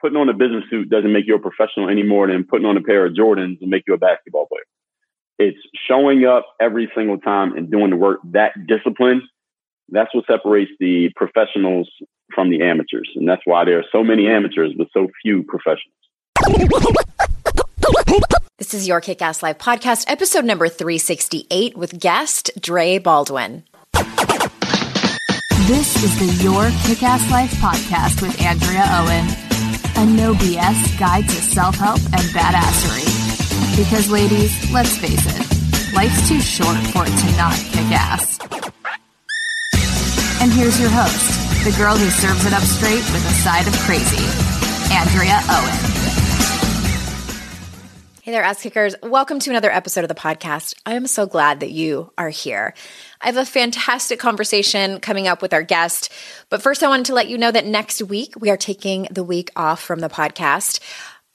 Putting on a business suit doesn't make you a professional any more than putting on a pair of Jordans and make you a basketball player. It's showing up every single time and doing the work. That discipline, that's what separates the professionals from the amateurs. And that's why there are so many amateurs, but so few professionals. This is your Kick Ass Life podcast, episode number 368 with guest Dre Baldwin. This is the Your Kick Ass Life podcast with Andrea Owen a no BS guide to self help and badassery. Because, ladies, let's face it, life's too short for it to not kick ass. And here's your host, the girl who serves it up straight with a side of crazy, Andrea Owen. Hey there, ass kickers. Welcome to another episode of the podcast. I am so glad that you are here. I have a fantastic conversation coming up with our guest. But first, I wanted to let you know that next week we are taking the week off from the podcast.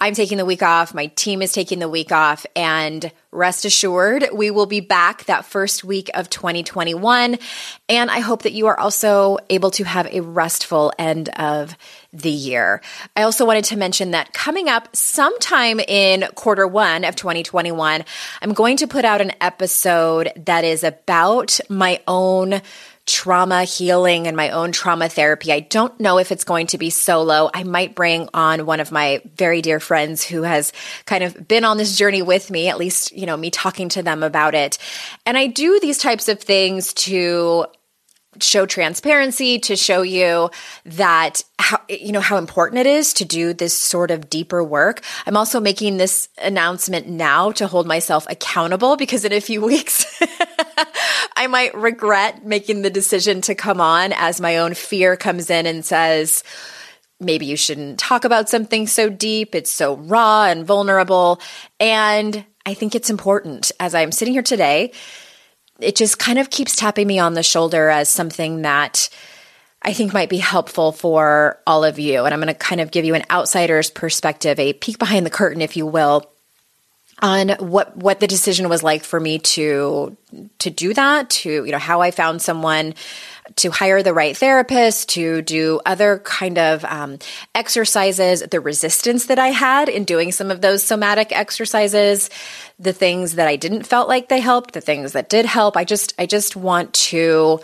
I'm taking the week off. My team is taking the week off. And rest assured, we will be back that first week of 2021. And I hope that you are also able to have a restful end of the year. I also wanted to mention that coming up sometime in quarter one of 2021, I'm going to put out an episode that is about my own trauma healing and my own trauma therapy. I don't know if it's going to be solo. I might bring on one of my very dear friends who has kind of been on this journey with me, at least, you know, me talking to them about it. And I do these types of things to show transparency to show you that how you know how important it is to do this sort of deeper work. I'm also making this announcement now to hold myself accountable because in a few weeks I might regret making the decision to come on as my own fear comes in and says maybe you shouldn't talk about something so deep, it's so raw and vulnerable. And I think it's important. As I'm sitting here today it just kind of keeps tapping me on the shoulder as something that I think might be helpful for all of you. And I'm going to kind of give you an outsider's perspective, a peek behind the curtain, if you will, on what what the decision was like for me to to do that, to you know how I found someone to hire the right therapist, to do other kind of um, exercises, the resistance that I had in doing some of those somatic exercises, the things that I didn't felt like they helped, the things that did help. I just, I just want to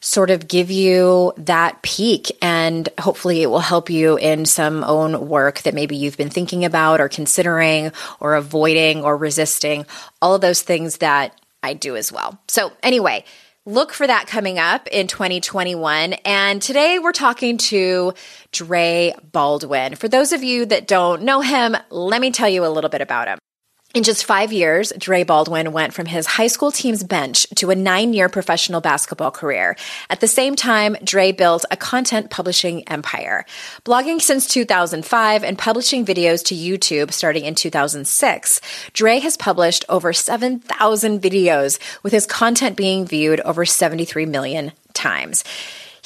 sort of give you that peek and hopefully it will help you in some own work that maybe you've been thinking about or considering or avoiding or resisting all of those things that I do as well. So anyway, Look for that coming up in 2021. And today we're talking to Dre Baldwin. For those of you that don't know him, let me tell you a little bit about him. In just five years, Dre Baldwin went from his high school team's bench to a nine year professional basketball career. At the same time, Dre built a content publishing empire. Blogging since 2005 and publishing videos to YouTube starting in 2006, Dre has published over 7,000 videos, with his content being viewed over 73 million times.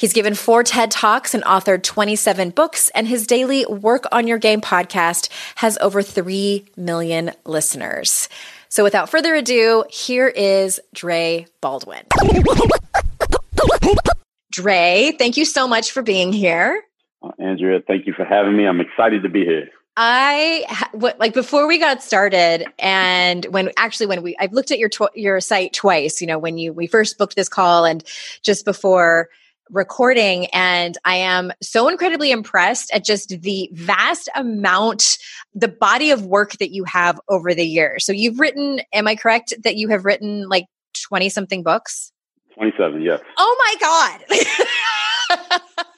He's given four TED Talks and authored 27 books, and his daily Work on Your Game podcast has over 3 million listeners. So without further ado, here is Dre Baldwin. Dre, thank you so much for being here. Uh, Andrea, thank you for having me. I'm excited to be here. I what like before we got started, and when actually when we I've looked at your tw- your site twice. You know, when you we first booked this call, and just before recording, and I am so incredibly impressed at just the vast amount, the body of work that you have over the years. So you've written. Am I correct that you have written like twenty something books? Twenty seven. Yes. Oh my god.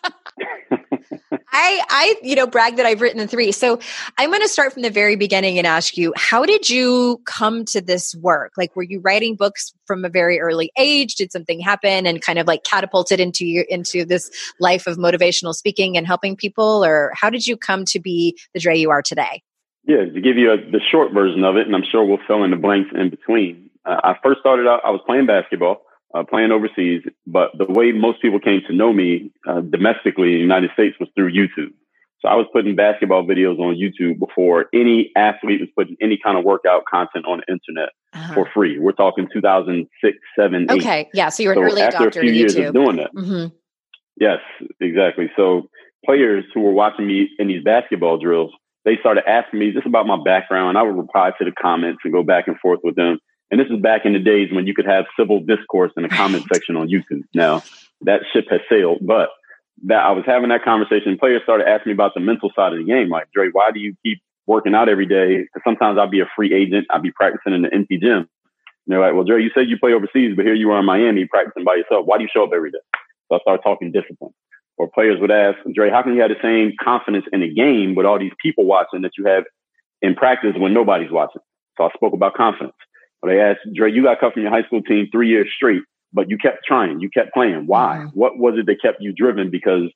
I, I, you know, brag that I've written three. So I'm going to start from the very beginning and ask you, how did you come to this work? Like, were you writing books from a very early age? Did something happen and kind of like catapulted into your, into this life of motivational speaking and helping people? Or how did you come to be the Dre you are today? Yeah, to give you a, the short version of it, and I'm sure we'll fill in the blanks in between. Uh, I first started out, I was playing basketball uh, playing overseas. But the way most people came to know me uh, domestically in the United States was through YouTube. So I was putting basketball videos on YouTube before any athlete was putting any kind of workout content on the internet uh-huh. for free. We're talking 2006, 7, 8. Okay. Yeah. So you were an so early after adopter a few years YouTube. of doing that. Mm-hmm. Yes, exactly. So players who were watching me in these basketball drills, they started asking me just about my background. I would reply to the comments and go back and forth with them. And this is back in the days when you could have civil discourse in the comment section on YouTube. Now that ship has sailed, but that I was having that conversation. Players started asking me about the mental side of the game. Like, Dre, why do you keep working out every day? Because sometimes I'll be a free agent. I'll be practicing in the empty gym. And they're like, well, Dre, you said you play overseas, but here you are in Miami practicing by yourself. Why do you show up every day? So I started talking discipline. Or players would ask, Dre, how can you have the same confidence in the game with all these people watching that you have in practice when nobody's watching? So I spoke about confidence. They asked Dre, you got cut from your high school team three years straight, but you kept trying, you kept playing. Why? Mm-hmm. What was it that kept you driven? Because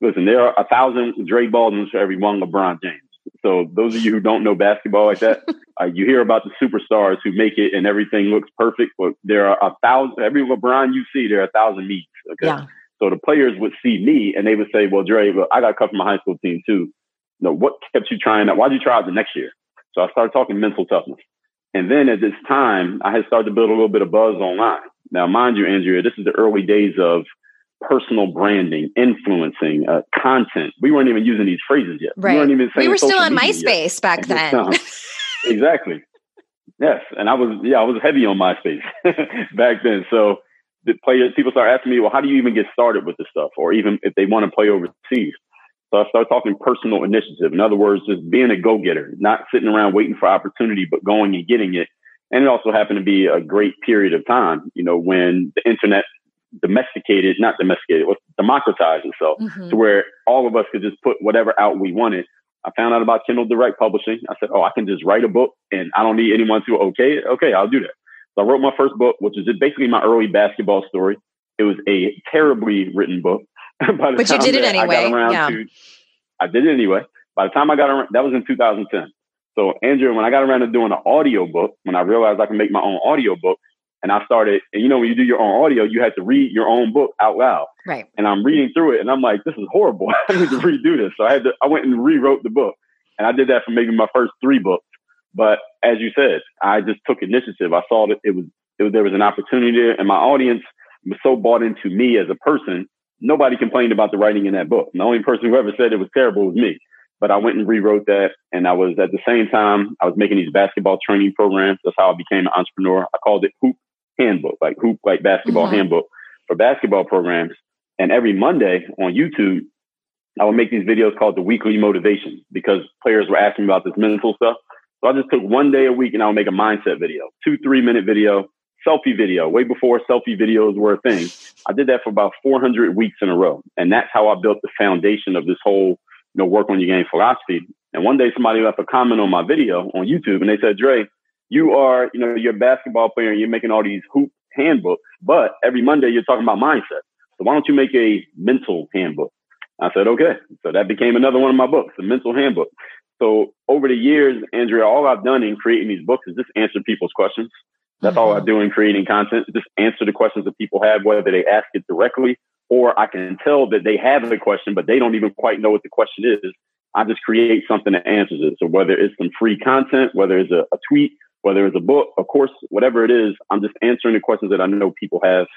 listen, there are a thousand Dre Baldwins for every one LeBron James. So those of you who don't know basketball like that, uh, you hear about the superstars who make it and everything looks perfect, but there are a thousand. Every LeBron you see, there are a thousand meets. Okay. Yeah. So the players would see me and they would say, "Well, Dre, well, I got cut from my high school team too. You know, what kept you trying that? Why did you try out the next year?" So I started talking mental toughness. And then at this time, I had started to build a little bit of buzz online. Now, mind you, Andrea, this is the early days of personal branding, influencing, uh, content. We weren't even using these phrases yet. Right. We weren't even saying We were still on MySpace yet. back then. exactly. Yes, and I was yeah I was heavy on MySpace back then. So the players people start asking me, well, how do you even get started with this stuff, or even if they want to play overseas? So I started talking personal initiative. In other words, just being a go getter, not sitting around waiting for opportunity, but going and getting it. And it also happened to be a great period of time, you know, when the internet domesticated, not domesticated, was democratized itself mm-hmm. to where all of us could just put whatever out we wanted. I found out about Kindle Direct Publishing. I said, oh, I can just write a book and I don't need anyone to okay it. Okay, I'll do that. So I wrote my first book, which is basically my early basketball story. It was a terribly written book. but you did it anyway. yeah. To, I did it anyway. By the time I got around, that was in 2010. So Andrea, when I got around to doing an audio book, when I realized I can make my own audio book, and I started, and you know, when you do your own audio, you had to read your own book out loud. Right. And I'm reading through it, and I'm like, this is horrible. I need to redo this. So I had to, I went and rewrote the book, and I did that for maybe my first three books. But as you said, I just took initiative. I saw that it was, it was there was an opportunity, there, and my audience was so bought into me as a person nobody complained about the writing in that book. The only person who ever said it was terrible was me. But I went and rewrote that. And I was at the same time, I was making these basketball training programs. That's how I became an entrepreneur. I called it Hoop Handbook, like Hoop, like basketball mm-hmm. handbook for basketball programs. And every Monday on YouTube, I would make these videos called the weekly motivation because players were asking about this mental stuff. So I just took one day a week and I would make a mindset video, two, three minute video selfie video, way before selfie videos were a thing. I did that for about 400 weeks in a row. And that's how I built the foundation of this whole, you know, work on your game philosophy. And one day somebody left a comment on my video on YouTube and they said, Dre, you are, you know, you're a basketball player and you're making all these hoop handbooks, but every Monday you're talking about mindset. So why don't you make a mental handbook? I said, okay. So that became another one of my books, the mental handbook. So over the years, Andrea, all I've done in creating these books is just answer people's questions. That's mm-hmm. all I mm-hmm. do in creating content. Just answer the questions that people have, whether they ask it directly or I can tell that they have the question, but they don't even quite know what the question is. I just create something that answers it. So whether it's some free content, whether it's a, a tweet, whether it's a book, of course, whatever it is, I'm just answering the questions that I know people have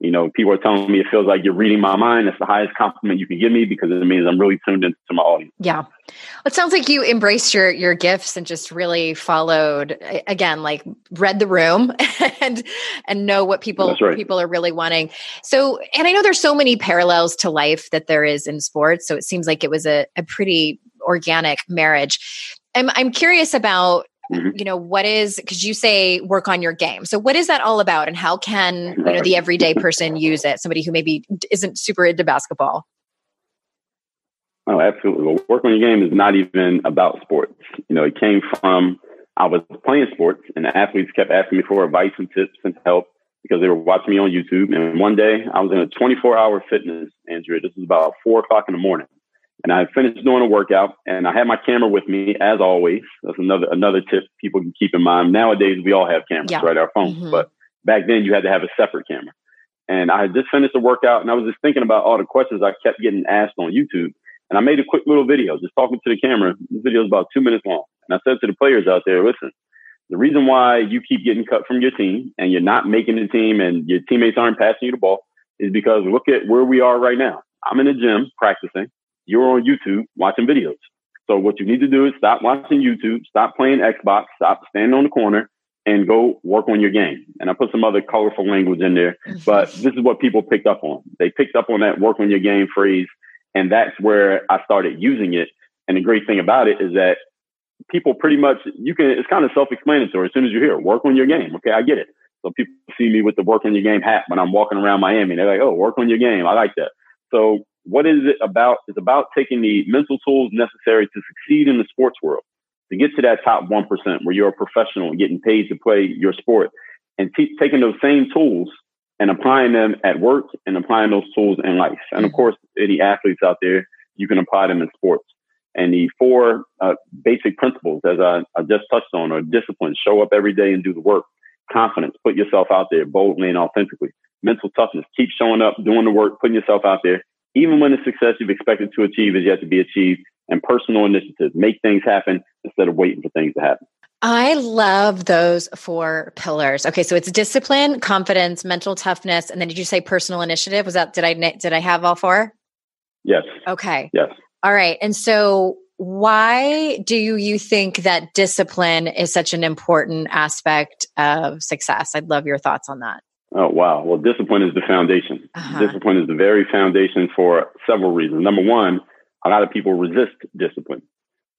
You know, people are telling me it feels like you're reading my mind. That's the highest compliment you can give me because it means I'm really tuned into my audience. Yeah. It sounds like you embraced your your gifts and just really followed again, like read the room and and know what people right. people are really wanting. So and I know there's so many parallels to life that there is in sports. So it seems like it was a, a pretty organic marriage. I'm I'm curious about Mm-hmm. you know what is because you say work on your game. So what is that all about and how can you know the everyday person use it? Somebody who maybe isn't super into basketball. Oh absolutely. Well work on your game is not even about sports. You know it came from i was playing sports and athletes kept asking me for advice and tips and help because they were watching me on youtube. And one day i was in a 24 hour fitness andrea. This was about four o'clock in the morning and I finished doing a workout and I had my camera with me as always. That's another another tip people can keep in mind. Nowadays we all have cameras, yeah. right? Our phones. Mm-hmm. But back then you had to have a separate camera. And I had just finished the workout and I was just thinking about all the questions I kept getting asked on YouTube. And I made a quick little video just talking to the camera. This video is about two minutes long. And I said to the players out there, listen, the reason why you keep getting cut from your team and you're not making the team and your teammates aren't passing you the ball is because look at where we are right now. I'm in the gym practicing you're on YouTube watching videos. So what you need to do is stop watching YouTube, stop playing Xbox, stop standing on the corner, and go work on your game. And I put some other colorful language in there, mm-hmm. but this is what people picked up on. They picked up on that work on your game phrase, and that's where I started using it. And the great thing about it is that people pretty much you can it's kind of self-explanatory as soon as you hear work on your game. Okay, I get it. So people see me with the work on your game hat when I'm walking around Miami. They're like, oh, work on your game. I like that. So what is it about? It's about taking the mental tools necessary to succeed in the sports world, to get to that top 1% where you're a professional and getting paid to play your sport, and t- taking those same tools and applying them at work and applying those tools in life. And of mm-hmm. course, any athletes out there, you can apply them in sports. And the four uh, basic principles, as I, I just touched on, are discipline, show up every day and do the work, confidence, put yourself out there boldly and authentically, mental toughness, keep showing up, doing the work, putting yourself out there, even when the success you've expected to achieve is yet to be achieved, and personal initiatives make things happen instead of waiting for things to happen. I love those four pillars. Okay, so it's discipline, confidence, mental toughness, and then did you say personal initiative? Was that did I did I have all four? Yes. Okay. Yes. All right. And so why do you think that discipline is such an important aspect of success? I'd love your thoughts on that. Oh, wow. Well, discipline is the foundation. Uh-huh. Discipline is the very foundation for several reasons. Number one, a lot of people resist discipline.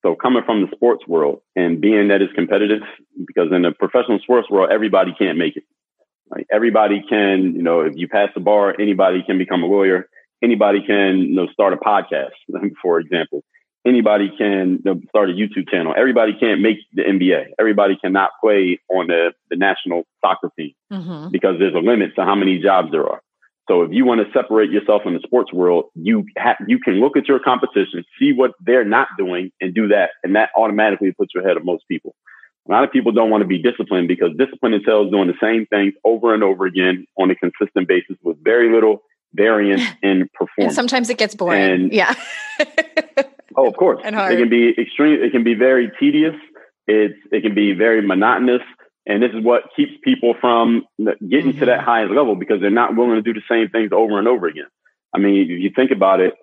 So coming from the sports world and being that it's competitive, because in the professional sports world, everybody can't make it. Right? Everybody can, you know, if you pass the bar, anybody can become a lawyer. Anybody can, you know, start a podcast, for example anybody can start a YouTube channel. Everybody can't make the NBA. Everybody cannot play on the, the national soccer team mm-hmm. because there's a limit to how many jobs there are. So if you want to separate yourself in the sports world, you ha- you can look at your competition, see what they're not doing, and do that, and that automatically puts you ahead of most people. A lot of people don't want to be disciplined because discipline entails doing the same things over and over again on a consistent basis with very little variance in performance. and sometimes it gets boring. And yeah. Oh, of course. And hard. It can be extreme. It can be very tedious. It's it can be very monotonous, and this is what keeps people from getting mm-hmm. to that highest level because they're not willing to do the same things over and over again. I mean, if you think about it,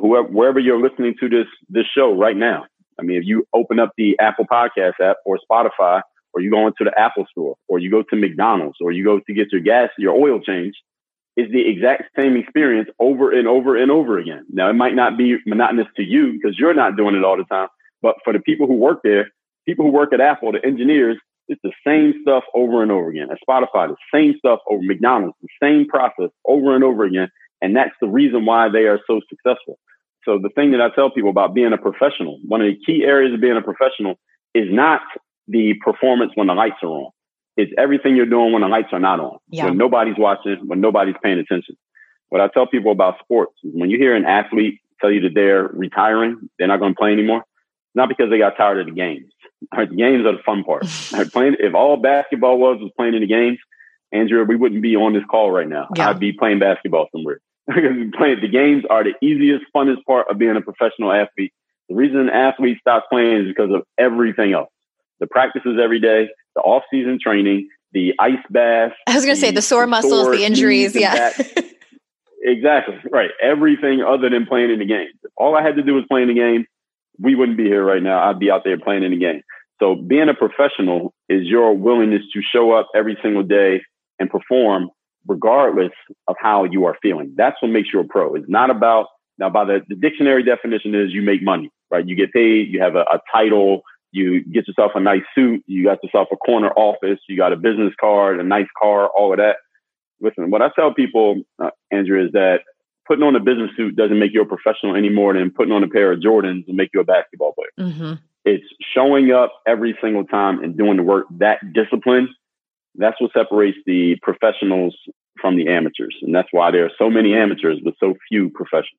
whoever, wherever you're listening to this this show right now, I mean, if you open up the Apple Podcast app or Spotify, or you go into the Apple Store, or you go to McDonald's, or you go to get your gas, your oil change, is the exact same experience over and over and over again. Now, it might not be monotonous to you because you're not doing it all the time, but for the people who work there, people who work at Apple, the engineers, it's the same stuff over and over again. At Spotify, the same stuff over McDonald's, the same process over and over again. And that's the reason why they are so successful. So the thing that I tell people about being a professional, one of the key areas of being a professional is not the performance when the lights are on. It's everything you're doing when the lights are not on, yeah. when nobody's watching, when nobody's paying attention. What I tell people about sports is when you hear an athlete tell you that they're retiring, they're not going to play anymore, not because they got tired of the games. Right, the games are the fun part. Right, playing, if all basketball was was playing in the games, Andrea, we wouldn't be on this call right now. Yeah. I'd be playing basketball somewhere. playing the games are the easiest, funnest part of being a professional athlete. The reason an athlete stops playing is because of everything else. The practices every day, the off-season training, the ice bath. I was going to say the sore muscles, the injuries. Yeah. exactly. Right. Everything other than playing in the game. all I had to do was play in the game, we wouldn't be here right now. I'd be out there playing in the game. So being a professional is your willingness to show up every single day and perform regardless of how you are feeling. That's what makes you a pro. It's not about now by the, the dictionary definition is you make money, right? You get paid, you have a, a title, you get yourself a nice suit, you got yourself a corner office, you got a business card, a nice car, all of that. Listen, what I tell people, uh, Andrea, is that putting on a business suit doesn't make you a professional any more than putting on a pair of Jordans and make you a basketball player. Mm-hmm. It's showing up every single time and doing the work. That discipline, that's what separates the professionals from the amateurs. And that's why there are so many amateurs, but so few professionals.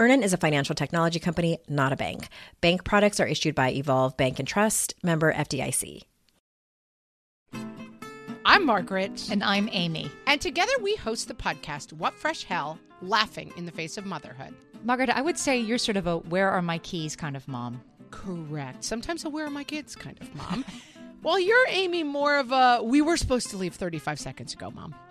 Earnin is a financial technology company, not a bank. Bank products are issued by Evolve Bank and Trust, member FDIC. I'm Margaret. And I'm Amy. And together we host the podcast, What Fresh Hell Laughing in the Face of Motherhood. Margaret, I would say you're sort of a where are my keys kind of mom. Correct. Sometimes a where are my kids kind of mom. well, you're Amy more of a we were supposed to leave 35 seconds ago, mom.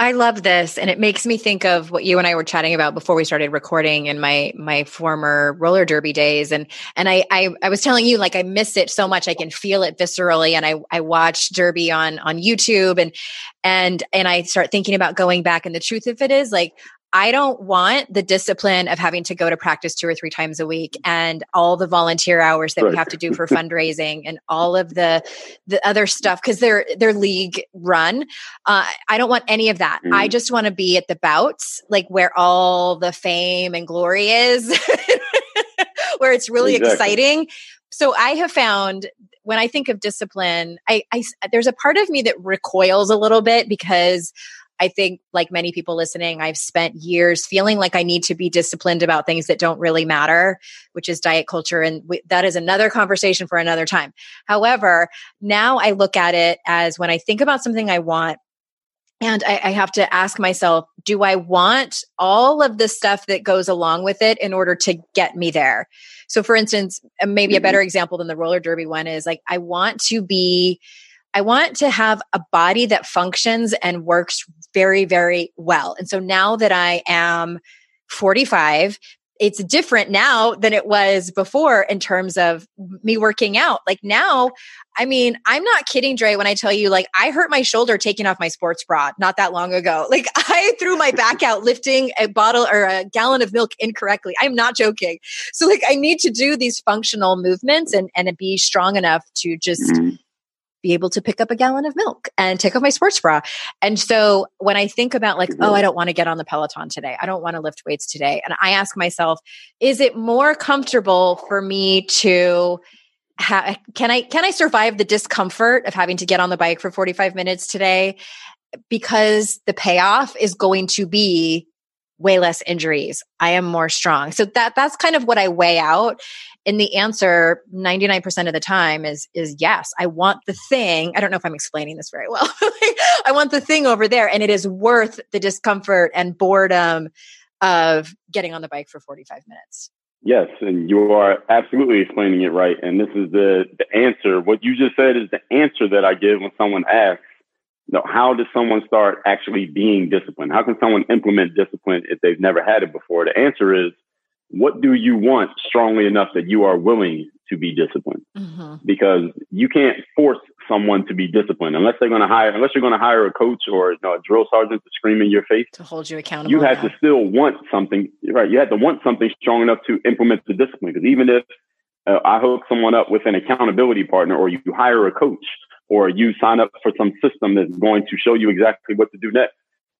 I love this and it makes me think of what you and I were chatting about before we started recording in my my former roller derby days and and I I, I was telling you like I miss it so much. I can feel it viscerally and I I watch derby on on YouTube and and and I start thinking about going back and the truth of it is like I don't want the discipline of having to go to practice two or three times a week and all the volunteer hours that right. we have to do for fundraising and all of the the other stuff because they're they're league run. Uh, I don't want any of that. Mm. I just want to be at the bouts, like where all the fame and glory is, where it's really exactly. exciting. So I have found when I think of discipline, I, I there's a part of me that recoils a little bit because I think, like many people listening, I've spent years feeling like I need to be disciplined about things that don't really matter, which is diet culture. And we, that is another conversation for another time. However, now I look at it as when I think about something I want, and I, I, have to ask myself, do I want all of the stuff that goes along with it in order to get me there? So, for instance, maybe a mm-hmm. better example than the roller derby one is like, I want to be I want to have a body that functions and works very, very well. And so now that I am 45, it's different now than it was before in terms of me working out. Like now, I mean, I'm not kidding, Dre, when I tell you, like, I hurt my shoulder taking off my sports bra not that long ago. Like, I threw my back out lifting a bottle or a gallon of milk incorrectly. I'm not joking. So, like, I need to do these functional movements and, and be strong enough to just mm-hmm be able to pick up a gallon of milk and take off my sports bra. And so when I think about like, oh, I don't want to get on the Peloton today. I don't want to lift weights today. And I ask myself, is it more comfortable for me to ha- can I can I survive the discomfort of having to get on the bike for 45 minutes today because the payoff is going to be way less injuries. I am more strong. So that that's kind of what I weigh out. And the answer 99% of the time is is yes. I want the thing. I don't know if I'm explaining this very well. I want the thing over there and it is worth the discomfort and boredom of getting on the bike for 45 minutes. Yes, and you are absolutely explaining it right. And this is the, the answer. What you just said is the answer that I give when someone asks, you know, how does someone start actually being disciplined? How can someone implement discipline if they've never had it before? The answer is, what do you want strongly enough that you are willing to be disciplined? Mm-hmm. Because you can't force someone to be disciplined unless they're going to hire, unless you're going to hire a coach or you know, a drill sergeant to scream in your face to hold you accountable. You have to still want something, right? You have to want something strong enough to implement the discipline. Because even if uh, I hook someone up with an accountability partner, or you hire a coach, or you sign up for some system that's going to show you exactly what to do next,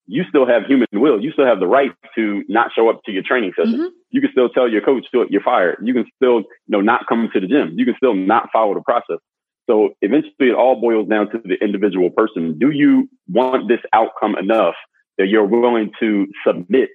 you still have human will. You still have the right to not show up to your training session. Mm-hmm. You can still tell your coach you're fired. You can still, you know, not come to the gym. You can still not follow the process. So eventually it all boils down to the individual person. Do you want this outcome enough that you're willing to submit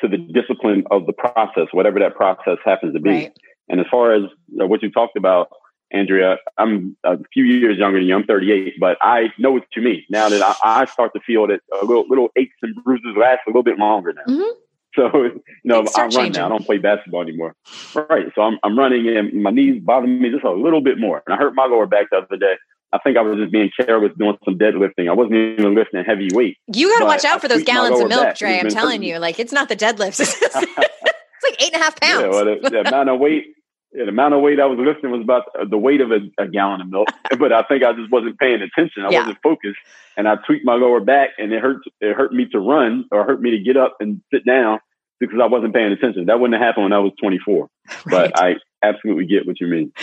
to the discipline of the process, whatever that process happens to be? Right. And as far as what you talked about, Andrea, I'm a few years younger than you. I'm 38, but I know what you mean now that I, I start to feel that a little, little aches and bruises last a little bit longer now. Mm-hmm. So, you know, I run changing. now. I don't play basketball anymore. Right. So I'm, I'm running and my knees bother me just a little bit more. And I hurt my lower back the other day. I think I was just being careless doing some deadlifting. I wasn't even lifting heavy weight. You got to watch out for those gallons of milk, Dre. I'm telling you, like it's not the deadlifts. it's like eight and a half pounds. Yeah, well, the, the amount of weight, the amount of weight I was lifting was about the weight of a, a gallon of milk. but I think I just wasn't paying attention. I yeah. wasn't focused, and I tweaked my lower back, and it hurt. It hurt me to run, or hurt me to get up and sit down because I wasn't paying attention. That wouldn't have happened when I was 24. Right. But I absolutely get what you mean.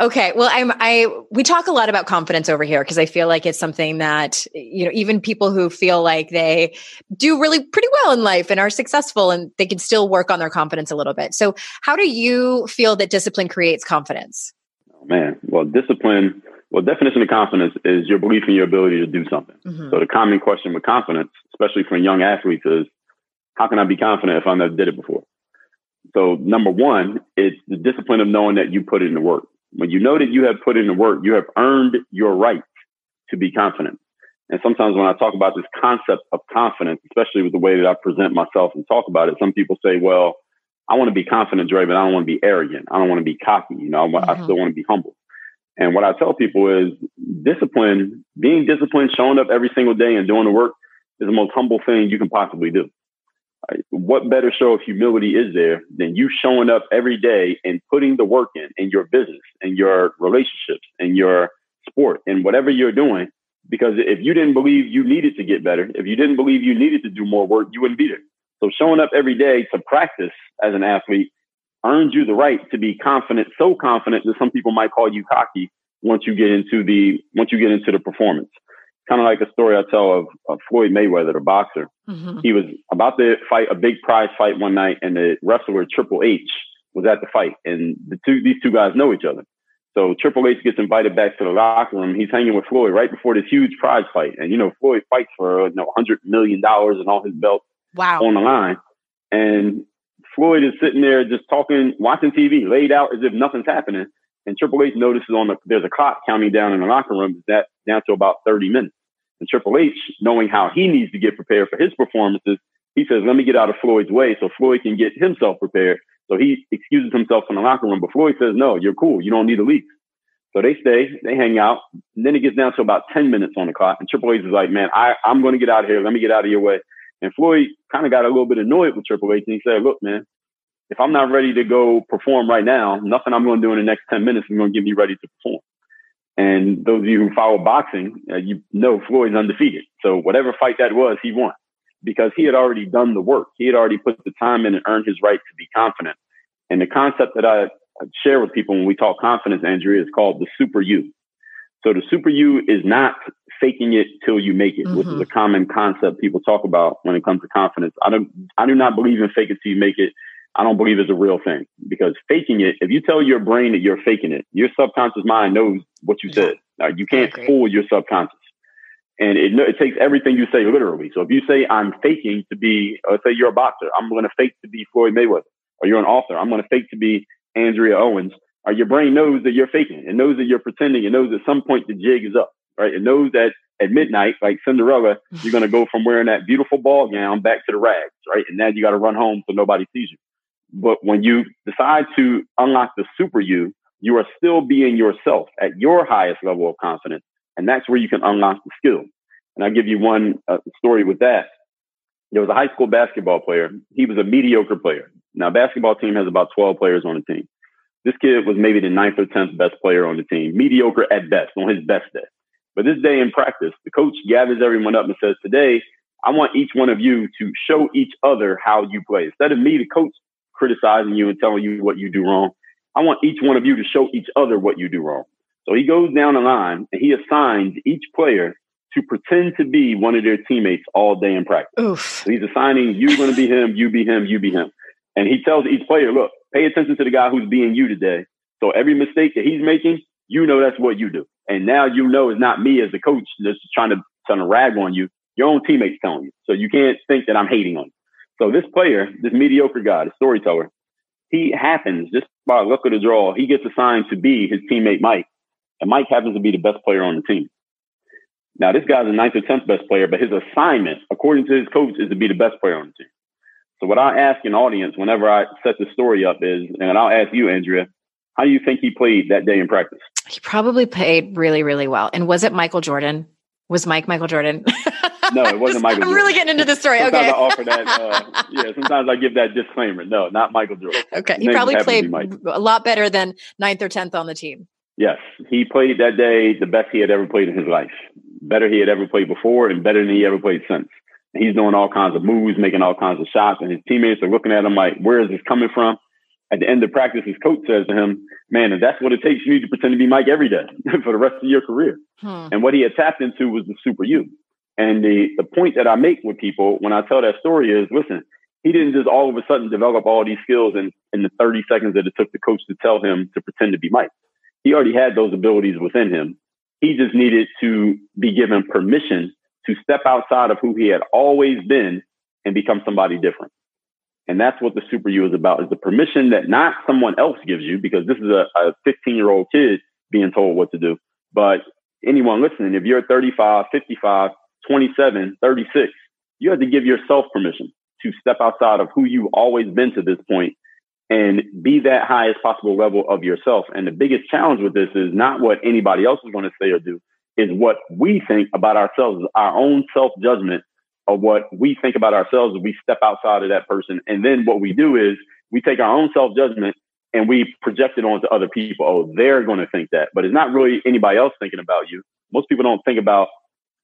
Okay. Well, I'm I we talk a lot about confidence over here because I feel like it's something that you know even people who feel like they do really pretty well in life and are successful and they can still work on their confidence a little bit. So, how do you feel that discipline creates confidence? Oh, man, well, discipline well, definition of confidence is your belief in your ability to do something. Mm-hmm. So the common question with confidence, especially for young athletes, is how can I be confident if I never did it before? So number one, it's the discipline of knowing that you put in the work. When you know that you have put in the work, you have earned your right to be confident. And sometimes when I talk about this concept of confidence, especially with the way that I present myself and talk about it, some people say, well, I want to be confident, Dre, but I don't want to be arrogant. I don't want to be cocky. You know, I, mm-hmm. I still want to be humble. And what I tell people is discipline, being disciplined, showing up every single day and doing the work is the most humble thing you can possibly do what better show of humility is there than you showing up every day and putting the work in in your business and your relationships and your sport and whatever you're doing? Because if you didn't believe you needed to get better if you didn't believe you needed to do more work you wouldn't be there. So showing up every day to practice as an athlete earns you the right to be confident so confident that some people might call you cocky once you get into the once you get into the performance kind of like a story I tell of, of Floyd Mayweather, the boxer. Mm-hmm. He was about to fight a big prize fight one night, and the wrestler Triple H was at the fight, and the two these two guys know each other. So Triple H gets invited back to the locker room. He's hanging with Floyd right before this huge prize fight, and you know Floyd fights for you know hundred million dollars and all his belts wow. on the line, and Floyd is sitting there just talking, watching TV, laid out as if nothing's happening. And Triple H notices on the there's a clock counting down in the locker room that down to about 30 minutes. And Triple H, knowing how he needs to get prepared for his performances, he says, let me get out of Floyd's way so Floyd can get himself prepared. So he excuses himself from the locker room, but Floyd says, no, you're cool. You don't need to leave. So they stay, they hang out. And then it gets down to about 10 minutes on the clock. And Triple H is like, man, I, I'm going to get out of here. Let me get out of your way. And Floyd kind of got a little bit annoyed with Triple H. And he said, look, man, if I'm not ready to go perform right now, nothing I'm going to do in the next 10 minutes is going to get me ready to perform. And those of you who follow boxing, uh, you know Floyd's undefeated. So whatever fight that was, he won because he had already done the work. He had already put the time in and earned his right to be confident. And the concept that I share with people when we talk confidence, Andrea, is called the super you. So the super you is not faking it till you make it, mm-hmm. which is mm-hmm. a common concept people talk about when it comes to confidence. I don't, I do not believe in fake it till you make it. I don't believe it's a real thing because faking it, if you tell your brain that you're faking it, your subconscious mind knows what you said. Now, you can't fool your subconscious. And it, it takes everything you say literally. So if you say, I'm faking to be, let's say you're a boxer, I'm going to fake to be Floyd Mayweather, or you're an author, I'm going to fake to be Andrea Owens, or your brain knows that you're faking. It knows that you're pretending. It knows at some point the jig is up, right? It knows that at midnight, like Cinderella, you're going to go from wearing that beautiful ball gown back to the rags, right? And now you got to run home so nobody sees you. But when you decide to unlock the super you, you are still being yourself at your highest level of confidence. And that's where you can unlock the skill. And I'll give you one uh, story with that. There was a high school basketball player. He was a mediocre player. Now, basketball team has about 12 players on the team. This kid was maybe the ninth or 10th best player on the team, mediocre at best, on his best day. But this day in practice, the coach gathers everyone up and says, Today, I want each one of you to show each other how you play. Instead of me, the coach, criticizing you and telling you what you do wrong, I want each one of you to show each other what you do wrong. So he goes down the line and he assigns each player to pretend to be one of their teammates all day in practice. Oof. So he's assigning you going to be him, you be him, you be him. And he tells each player, look, pay attention to the guy who's being you today. So every mistake that he's making, you know that's what you do. And now you know it's not me as the coach that's trying to trying to rag on you. Your own teammates telling you. So you can't think that I'm hating on you. So this player, this mediocre guy, the storyteller, he happens just by luck of the draw, he gets assigned to be his teammate Mike. And Mike happens to be the best player on the team. Now, this guy's the ninth or tenth best player, but his assignment, according to his coach, is to be the best player on the team. So what I ask an audience whenever I set the story up is, and I'll ask you, Andrea, how do you think he played that day in practice? He probably played really, really well. And was it Michael Jordan? Was Mike Michael Jordan? no, it wasn't Michael. Jordan. I'm Jordan. really getting into the story. Sometimes okay. I offer that. Uh, yeah, sometimes I give that disclaimer. No, not Michael Jordan. Okay, His he probably played a lot better than ninth or tenth on the team. Yes, he played that day the best he had ever played in his life. Better he had ever played before, and better than he ever played since. And he's doing all kinds of moves, making all kinds of shots, and his teammates are looking at him like, "Where is this coming from?" At the end of practice, his coach says to him, "Man, if that's what it takes, you need to pretend to be Mike every day for the rest of your career." Hmm. And what he had tapped into was the super you. And the, the point that I make with people when I tell that story is, listen, he didn't just all of a sudden develop all these skills in, in the 30 seconds that it took the coach to tell him to pretend to be Mike. He already had those abilities within him. He just needed to be given permission to step outside of who he had always been and become somebody different. And that's what the super you is about is the permission that not someone else gives you because this is a, a 15 year old kid being told what to do, but anyone listening, if you're 35, 55, 27, 36, you have to give yourself permission to step outside of who you've always been to this point and be that highest possible level of yourself. And the biggest challenge with this is not what anybody else is going to say or do, is what we think about ourselves, our own self judgment of what we think about ourselves. We step outside of that person. And then what we do is we take our own self judgment and we project it onto other people. Oh, they're going to think that, but it's not really anybody else thinking about you. Most people don't think about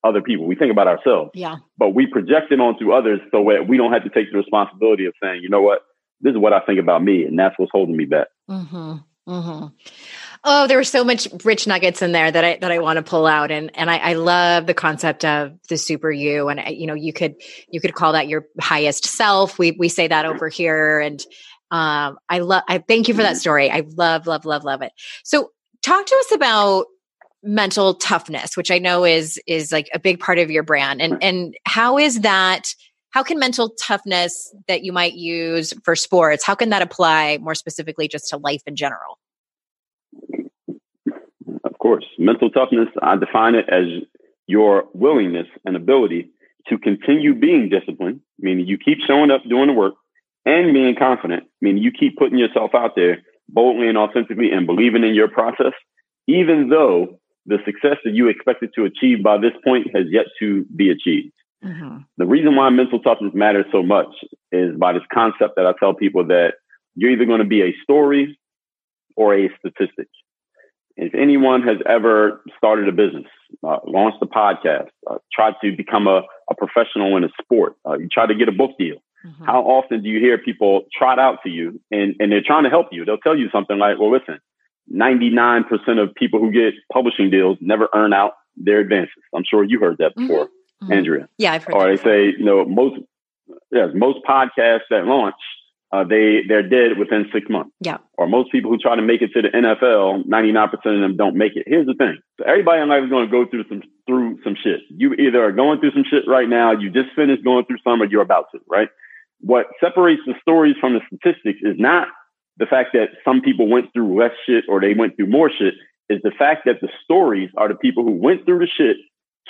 other people. We think about ourselves. Yeah. But we project it onto others so that we don't have to take the responsibility of saying, you know what, this is what I think about me, and that's what's holding me back. Mm-hmm. Mm-hmm. Oh, there were so much rich nuggets in there that I that I want to pull out, and and I, I love the concept of the super you, and you know you could you could call that your highest self. We we say that over here, and um, I love. I thank you for that mm-hmm. story. I love love love love it. So, talk to us about mental toughness which i know is is like a big part of your brand and and how is that how can mental toughness that you might use for sports how can that apply more specifically just to life in general course mental toughness i define it as your willingness and ability to continue being disciplined meaning you keep showing up doing the work and being confident meaning you keep putting yourself out there boldly and authentically and believing in your process even though the success that you expected to achieve by this point has yet to be achieved. Mm-hmm. The reason why mental toughness matters so much is by this concept that I tell people that you're either going to be a story or a statistic. If anyone has ever started a business, uh, launched a podcast, uh, tried to become a, a, professional in a sport, uh, you try to get a book deal, mm-hmm. how often do you hear people trot out to you and, and they're trying to help you? They'll tell you something like, well, listen, 99% of people who get publishing deals never earn out their advances. I'm sure you heard that before, mm-hmm. Andrea. Yeah, I've heard or they say, you know, most, yes, most podcasts that launch, uh, they, they're dead within six months. Yeah. Or most people who try to make it to the NFL, 99% of them don't make it. Here's the thing. So everybody in life is going to go through some, through some shit. You either are going through some shit right now, you just finished going through some, or you're about to, right? What separates the stories from the statistics is not the fact that some people went through less shit or they went through more shit is the fact that the stories are the people who went through the shit,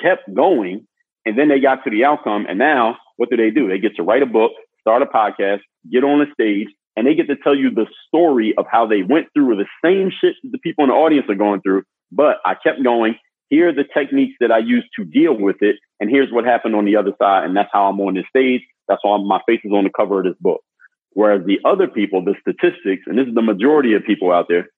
kept going, and then they got to the outcome. And now what do they do? They get to write a book, start a podcast, get on a stage, and they get to tell you the story of how they went through the same shit that the people in the audience are going through. But I kept going. Here are the techniques that I used to deal with it. And here's what happened on the other side. And that's how I'm on this stage. That's why my face is on the cover of this book. Whereas the other people, the statistics, and this is the majority of people out there,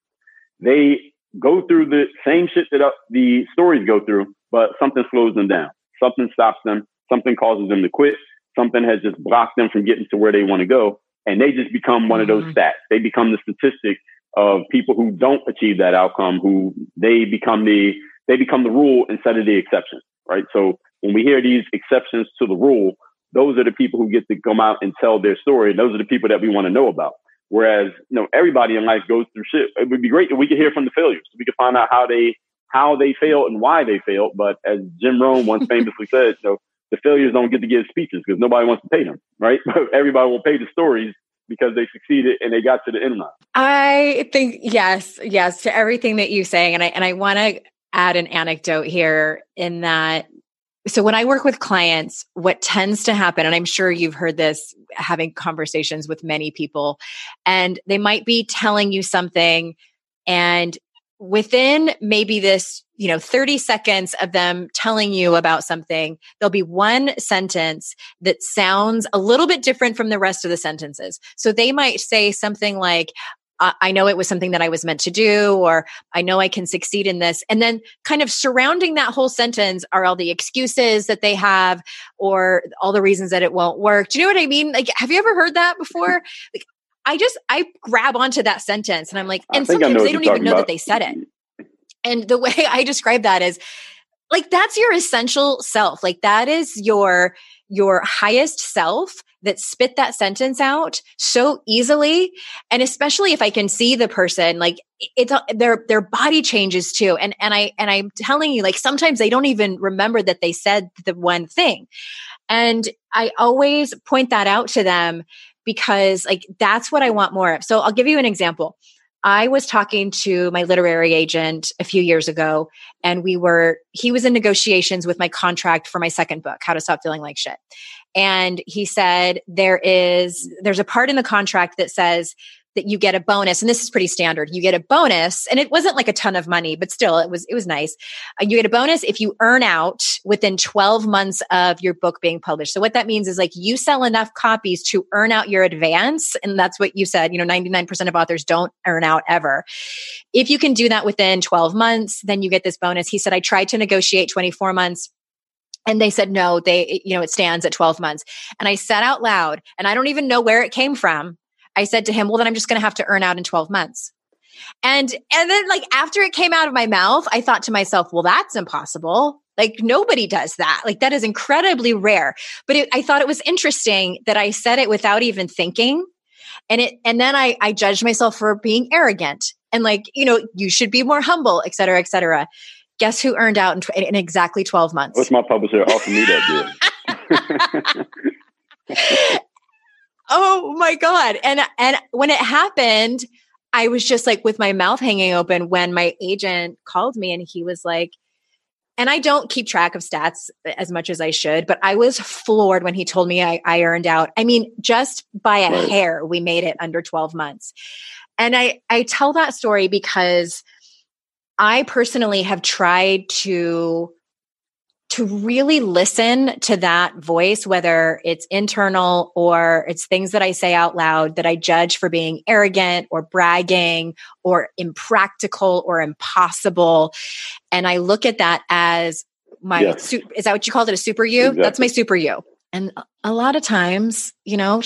they go through the same shit that uh, the stories go through, but something slows them down. Something stops them. Something causes them to quit. Something has just blocked them from getting to where they want to go. And they just become one of those mm-hmm. stats. They become the statistic of people who don't achieve that outcome, who they become the, they become the rule instead of the exception, right? So when we hear these exceptions to the rule, those are the people who get to come out and tell their story. And those are the people that we want to know about. Whereas, you know, everybody in life goes through shit. It would be great if we could hear from the failures. We could find out how they how they failed and why they failed. But as Jim Rohn once famously said, you know, the failures don't get to give speeches because nobody wants to pay them, right? Everybody will pay the stories because they succeeded and they got to the end line. I think yes, yes to everything that you're saying, and I and I want to add an anecdote here in that so when I work with clients, what tends to happen, and I'm sure you've heard this having conversations with many people, and they might be telling you something, and within maybe this, you know, 30 seconds of them telling you about something, there'll be one sentence that sounds a little bit different from the rest of the sentences. So they might say something like, I know it was something that I was meant to do, or I know I can succeed in this. And then kind of surrounding that whole sentence are all the excuses that they have or all the reasons that it won't work. Do you know what I mean? Like, have you ever heard that before? Like, I just, I grab onto that sentence and I'm like, and sometimes they don't even know about. that they said it. And the way I describe that is like, that's your essential self. Like, that is your, your highest self that spit that sentence out so easily and especially if i can see the person like it's uh, their their body changes too and and i and i'm telling you like sometimes they don't even remember that they said the one thing and i always point that out to them because like that's what i want more of so i'll give you an example I was talking to my literary agent a few years ago, and we were, he was in negotiations with my contract for my second book, How to Stop Feeling Like Shit. And he said, there is, there's a part in the contract that says that you get a bonus and this is pretty standard. You get a bonus and it wasn't like a ton of money but still it was it was nice. Uh, you get a bonus if you earn out within 12 months of your book being published. So what that means is like you sell enough copies to earn out your advance and that's what you said you know 99% of authors don't earn out ever. If you can do that within 12 months then you get this bonus. He said i tried to negotiate 24 months and they said no they you know it stands at 12 months. And i said out loud and i don't even know where it came from I said to him, well, then I'm just going to have to earn out in 12 months. And, and then like after it came out of my mouth, I thought to myself, well, that's impossible. Like nobody does that. Like that is incredibly rare. But it, I thought it was interesting that I said it without even thinking. And it, and then I, I judged myself for being arrogant and like, you know, you should be more humble, et cetera, et cetera. Guess who earned out in, tw- in exactly 12 months? What's my publisher offer me that deal? oh my god. And and when it happened i was just like with my mouth hanging open when my agent called me and he was like and i don't keep track of stats as much as i should but i was floored when he told me i, I earned out. I mean just by a right. hair we made it under 12 months. And i i tell that story because i personally have tried to to really listen to that voice, whether it's internal or it's things that I say out loud that I judge for being arrogant or bragging or impractical or impossible. And I look at that as my, yes. su- is that what you called it? A super you? Exactly. That's my super you. And a lot of times, you know,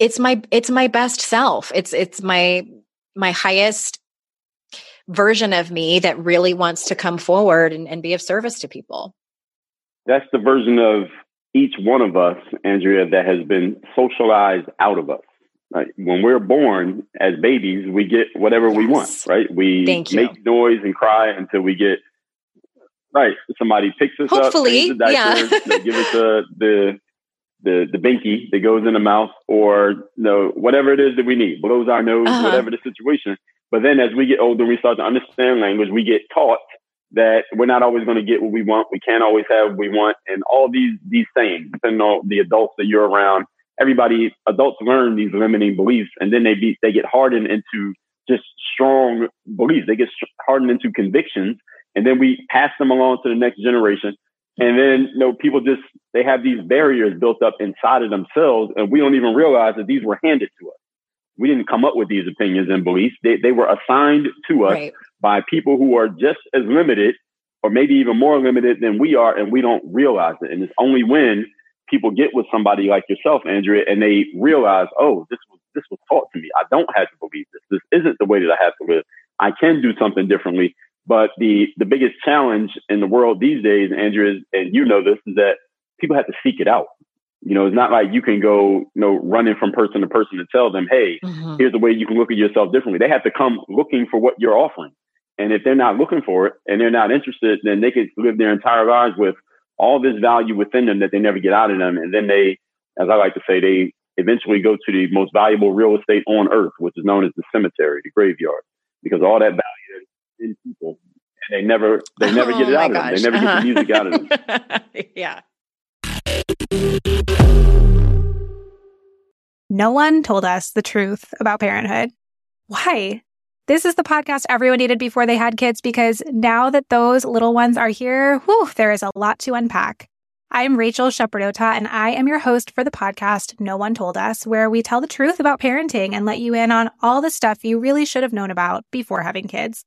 it's my, it's my best self. It's, it's my, my highest version of me that really wants to come forward and, and be of service to people. That's the version of each one of us, Andrea, that has been socialized out of us. Right? When we're born as babies, we get whatever yes. we want, right? We make noise and cry until we get right. Somebody picks us Hopefully, up, diaper, yeah. they give us the the the the binky that goes in the mouth, or you know whatever it is that we need, blows our nose, uh-huh. whatever the situation. But then as we get older, we start to understand language. We get taught that we're not always going to get what we want. We can't always have what we want, and all these these sayings, depending on the adults that you're around. Everybody, adults learn these limiting beliefs, and then they be they get hardened into just strong beliefs. They get hardened into convictions, and then we pass them along to the next generation. And then, you know, people just they have these barriers built up inside of themselves, and we don't even realize that these were handed to us. We didn't come up with these opinions and beliefs; they they were assigned to us right by people who are just as limited or maybe even more limited than we are and we don't realize it. And it's only when people get with somebody like yourself, Andrea, and they realize, oh, this was this was taught to me. I don't have to believe this. This isn't the way that I have to live. I can do something differently. But the the biggest challenge in the world these days, Andrea, and you know this, is that people have to seek it out. You know, it's not like you can go, you know, running from person to person to tell them, hey, mm-hmm. here's the way you can look at yourself differently. They have to come looking for what you're offering. And if they're not looking for it and they're not interested, then they could live their entire lives with all this value within them that they never get out of them. And then they, as I like to say, they eventually go to the most valuable real estate on earth, which is known as the cemetery, the graveyard, because all that value is in people. And they never, they never oh get it out gosh. of them. They never uh-huh. get the music out of them. yeah. No one told us the truth about parenthood. Why? This is the podcast everyone needed before they had kids because now that those little ones are here, whew, there is a lot to unpack. I'm Rachel Shepardota, and I am your host for the podcast No One Told Us, where we tell the truth about parenting and let you in on all the stuff you really should have known about before having kids.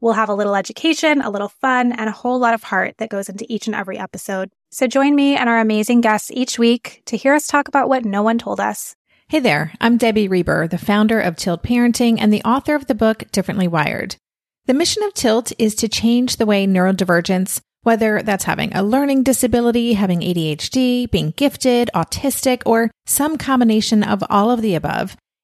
We'll have a little education, a little fun, and a whole lot of heart that goes into each and every episode. So join me and our amazing guests each week to hear us talk about what no one told us. Hey there, I'm Debbie Reber, the founder of Tilt Parenting and the author of the book Differently Wired. The mission of Tilt is to change the way neurodivergence, whether that's having a learning disability, having ADHD, being gifted, autistic, or some combination of all of the above,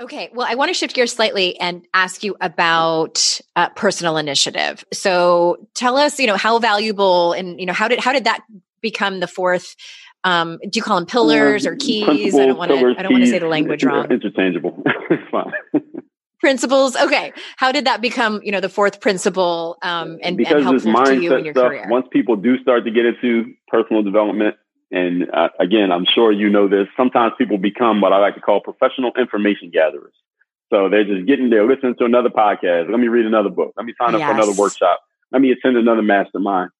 Okay, well, I want to shift gears slightly and ask you about uh, personal initiative. So, tell us, you know, how valuable and you know how did how did that become the fourth um, do you call them pillars or keys? I don't want to. I don't want to say the language wrong. Interchangeable. fine principles. Okay, how did that become, you know, the fourth principle um, and, because and helpful to you in your stuff, career? Once people do start to get into personal development, and uh, again, I'm sure you know this. Sometimes people become what I like to call professional information gatherers. So they're just getting there, listening to another podcast. Let me read another book. Let me sign up yes. for another workshop. Let me attend another mastermind.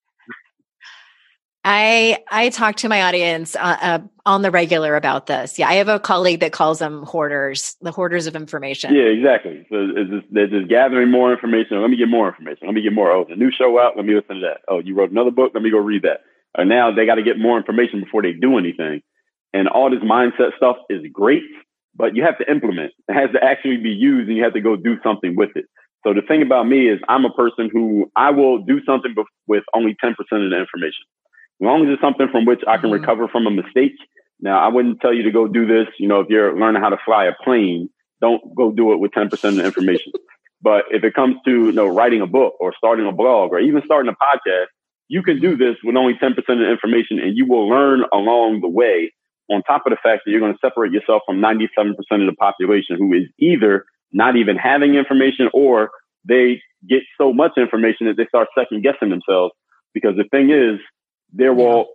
I I talk to my audience uh, uh, on the regular about this. Yeah, I have a colleague that calls them hoarders, the hoarders of information. Yeah, exactly. So it's just, they're just gathering more information. Let me get more information. Let me get more. Oh, the new show out. Let me listen to that. Oh, you wrote another book. Let me go read that. And now they got to get more information before they do anything. And all this mindset stuff is great, but you have to implement. It has to actually be used, and you have to go do something with it. So the thing about me is, I'm a person who I will do something with only 10% of the information. As long as it's something from which I can mm-hmm. recover from a mistake. Now, I wouldn't tell you to go do this. You know, if you're learning how to fly a plane, don't go do it with 10% of the information. but if it comes to, you know, writing a book or starting a blog or even starting a podcast, you can do this with only 10% of the information and you will learn along the way on top of the fact that you're going to separate yourself from 97% of the population who is either not even having information or they get so much information that they start second guessing themselves. Because the thing is, there will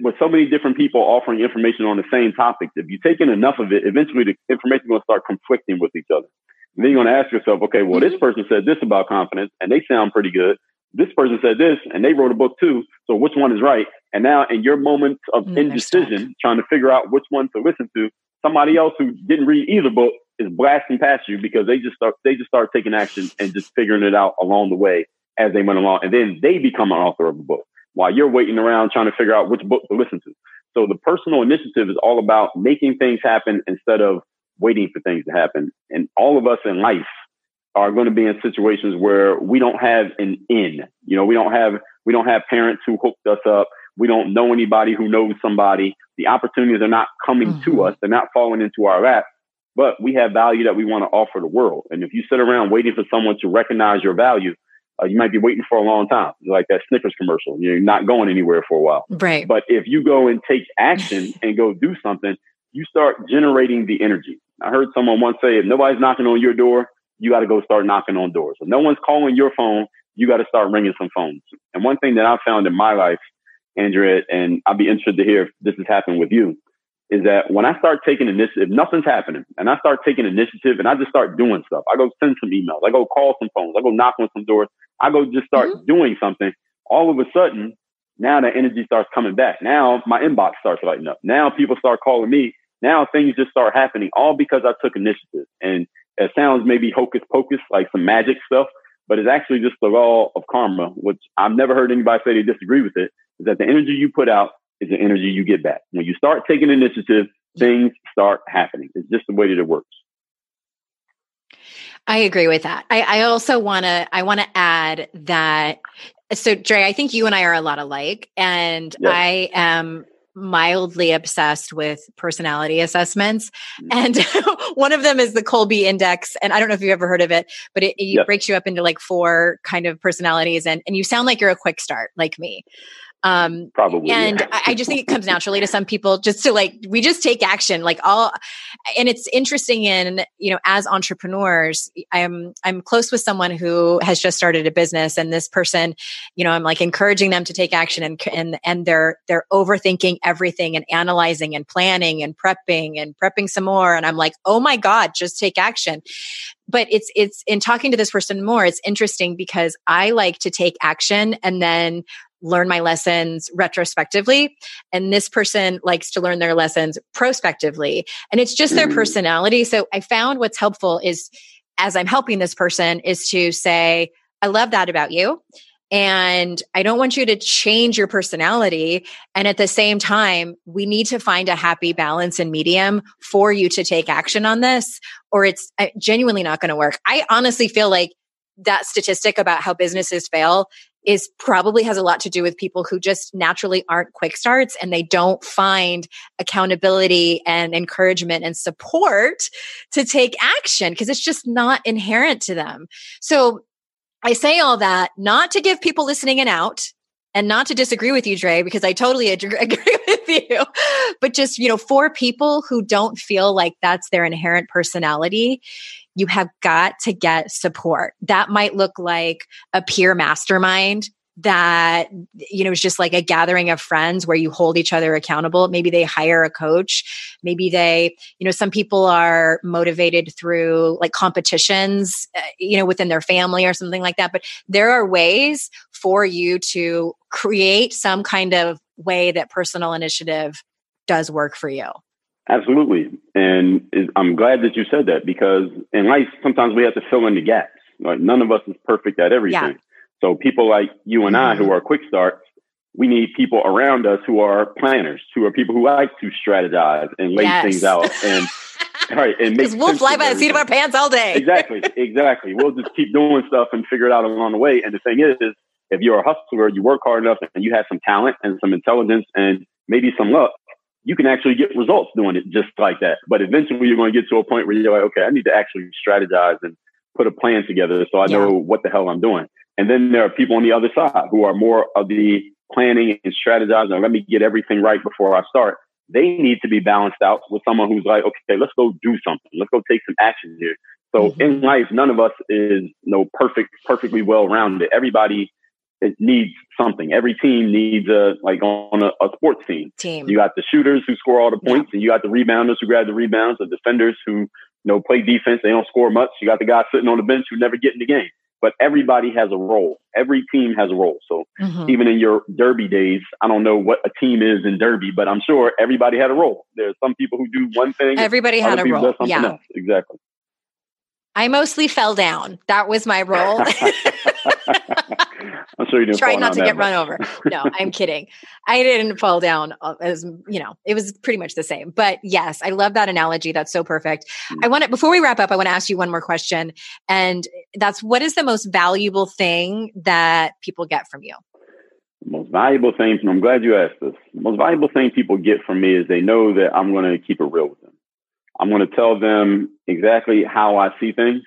with so many different people offering information on the same topic, if you take in enough of it, eventually the information is going to start conflicting with each other. And then you're going to ask yourself, okay, well, mm-hmm. this person said this about confidence and they sound pretty good. This person said this and they wrote a book too. So which one is right? And now in your moments of mm, indecision, trying to figure out which one to listen to, somebody else who didn't read either book is blasting past you because they just start, they just start taking action and just figuring it out along the way as they went along. And then they become an author of a book while you're waiting around trying to figure out which book to listen to. So the personal initiative is all about making things happen instead of waiting for things to happen. And all of us in life are going to be in situations where we don't have an in. You know, we don't have we don't have parents who hooked us up. We don't know anybody who knows somebody. The opportunities are not coming mm-hmm. to us. They're not falling into our lap. But we have value that we want to offer the world. And if you sit around waiting for someone to recognize your value, uh, you might be waiting for a long time, like that Snickers commercial. You're not going anywhere for a while. Right. But if you go and take action and go do something, you start generating the energy. I heard someone once say, if nobody's knocking on your door, you got to go start knocking on doors. If no one's calling your phone, you got to start ringing some phones. And one thing that I found in my life, Andrea, and I'd be interested to hear if this has happened with you, is that when I start taking initiative, nothing's happening, and I start taking initiative and I just start doing stuff. I go send some emails, I go call some phones, I go knock on some doors, I go just start mm-hmm. doing something. All of a sudden, now the energy starts coming back. Now my inbox starts lighting up. Now people start calling me. Now things just start happening, all because I took initiative. And it sounds maybe hocus pocus, like some magic stuff, but it's actually just the law of karma, which I've never heard anybody say they disagree with it. Is that the energy you put out is the energy you get back. When you start taking initiative, things start happening. It's just the way that it works. I agree with that. I, I also want to I want to add that so Dre, I think you and I are a lot alike and yes. I am mildly obsessed with personality assessments mm. and one of them is the Kolbe index and I don't know if you've ever heard of it but it, it yep. breaks you up into like four kind of personalities and and you sound like you're a quick start like me um, Probably. And yeah. I just think it comes naturally to some people just to like, we just take action, like all, and it's interesting in, you know, as entrepreneurs, I'm, I'm close with someone who has just started a business and this person, you know, I'm like encouraging them to take action and, and, and they're, they're overthinking everything and analyzing and planning and prepping and prepping some more. And I'm like, oh my God, just take action but it's it's in talking to this person more it's interesting because i like to take action and then learn my lessons retrospectively and this person likes to learn their lessons prospectively and it's just their mm. personality so i found what's helpful is as i'm helping this person is to say i love that about you and I don't want you to change your personality. And at the same time, we need to find a happy balance and medium for you to take action on this, or it's uh, genuinely not going to work. I honestly feel like that statistic about how businesses fail is probably has a lot to do with people who just naturally aren't quick starts and they don't find accountability and encouragement and support to take action because it's just not inherent to them. So I say all that not to give people listening an out and not to disagree with you, Dre, because I totally agree with you. But just, you know, for people who don't feel like that's their inherent personality, you have got to get support. That might look like a peer mastermind that you know is just like a gathering of friends where you hold each other accountable maybe they hire a coach maybe they you know some people are motivated through like competitions uh, you know within their family or something like that but there are ways for you to create some kind of way that personal initiative does work for you. Absolutely. And I'm glad that you said that because in life, sometimes we have to fill in the gaps. Like none of us is perfect at everything. Yeah. So people like you and I who mm-hmm. are quick starts, we need people around us who are planners, who are people who like to strategize and lay yes. things out and right and make we'll fly by the seat of our pants all day. exactly, exactly. We'll just keep doing stuff and figure it out along the way. And the thing is if you're a hustler, you work hard enough and you have some talent and some intelligence and maybe some luck, you can actually get results doing it just like that. But eventually you're going to get to a point where you're like, okay, I need to actually strategize and put a plan together so I yeah. know what the hell I'm doing. And then there are people on the other side who are more of the planning and strategizing. Let me get everything right before I start. They need to be balanced out with someone who's like, okay, let's go do something. Let's go take some action here. So mm-hmm. in life, none of us is you know perfect, perfectly well rounded. Everybody it needs something. Every team needs a like on a, a, sports team. Team. You got the shooters who score all the points, yeah. and you got the rebounders who grab the rebounds, the defenders who you know play defense. They don't score much. You got the guy sitting on the bench who never get in the game. But everybody has a role. Every team has a role. So mm-hmm. even in your derby days, I don't know what a team is in derby, but I'm sure everybody had a role. There's some people who do one thing. Everybody had a role. Yeah, else. exactly. I mostly fell down. That was my role. I'm sure you didn't try not to get much. run over. No, I'm kidding. I didn't fall down as you know. It was pretty much the same. But yes, I love that analogy. That's so perfect. Mm-hmm. I want to before we wrap up. I want to ask you one more question, and that's what is the most valuable thing that people get from you? The most valuable thing, and I'm glad you asked this. The most valuable thing people get from me is they know that I'm going to keep it real with. I'm going to tell them exactly how I see things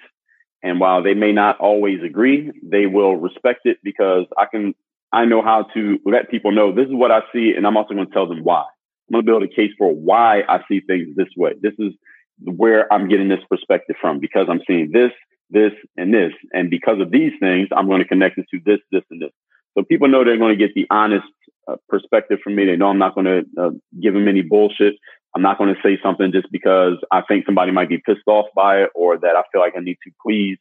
and while they may not always agree, they will respect it because I can, I know how to let people know this is what I see. And I'm also going to tell them why. I'm going to build a case for why I see things this way. This is where I'm getting this perspective from because I'm seeing this, this, and this. And because of these things, I'm going to connect it to this, this, and this. So people know they're going to get the honest uh, perspective from me. They know I'm not going to uh, give them any bullshit. I'm not going to say something just because I think somebody might be pissed off by it or that I feel like I need to please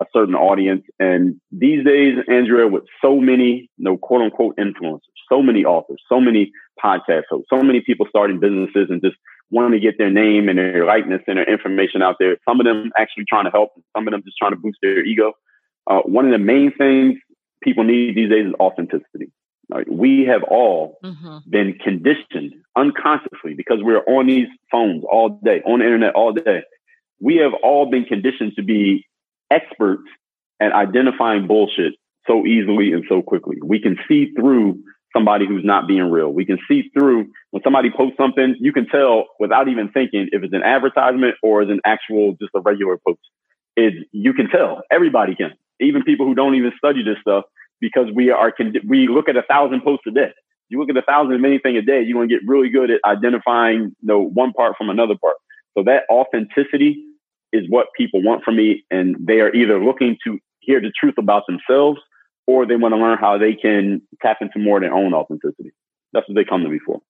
a certain audience. And these days, Andrea, with so many, you know, quote unquote influencers, so many authors, so many podcast hosts, so many people starting businesses and just wanting to get their name and their likeness and their information out there. Some of them actually trying to help, some of them just trying to boost their ego. Uh, one of the main things people need these days is authenticity. Right? We have all mm-hmm. been conditioned unconsciously because we're on these phones all day, on the internet all day. We have all been conditioned to be experts at identifying bullshit so easily and so quickly. We can see through somebody who's not being real. We can see through when somebody posts something, you can tell without even thinking if it's an advertisement or is an actual just a regular post. Is you can tell. Everybody can. Even people who don't even study this stuff because we are we look at a thousand posts a day. You look at a thousand of anything a day, you're going to get really good at identifying you know, one part from another part. So that authenticity is what people want from me. And they are either looking to hear the truth about themselves or they want to learn how they can tap into more of their own authenticity. That's what they come to me for.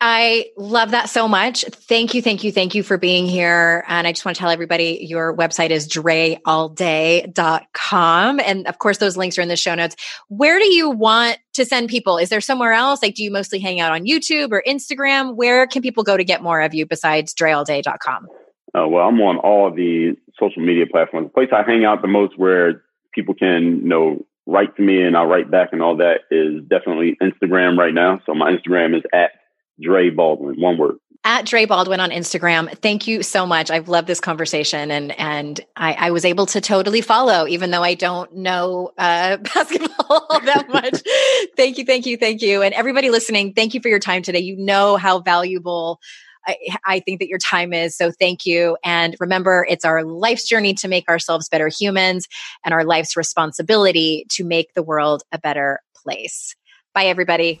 I love that so much. Thank you, thank you, thank you for being here. And I just want to tell everybody your website is dreallday.com. And of course, those links are in the show notes. Where do you want to send people? Is there somewhere else? Like, do you mostly hang out on YouTube or Instagram? Where can people go to get more of you besides dreallday.com? Uh, well, I'm on all the social media platforms. The place I hang out the most where people can, you know, write to me and I'll write back and all that is definitely Instagram right now. So my Instagram is at Dre Baldwin, one word. At Dre Baldwin on Instagram. Thank you so much. I've loved this conversation and and I, I was able to totally follow, even though I don't know uh, basketball that much. thank you, thank you, thank you. And everybody listening, thank you for your time today. You know how valuable I, I think that your time is. So thank you. And remember, it's our life's journey to make ourselves better humans and our life's responsibility to make the world a better place. Bye, everybody.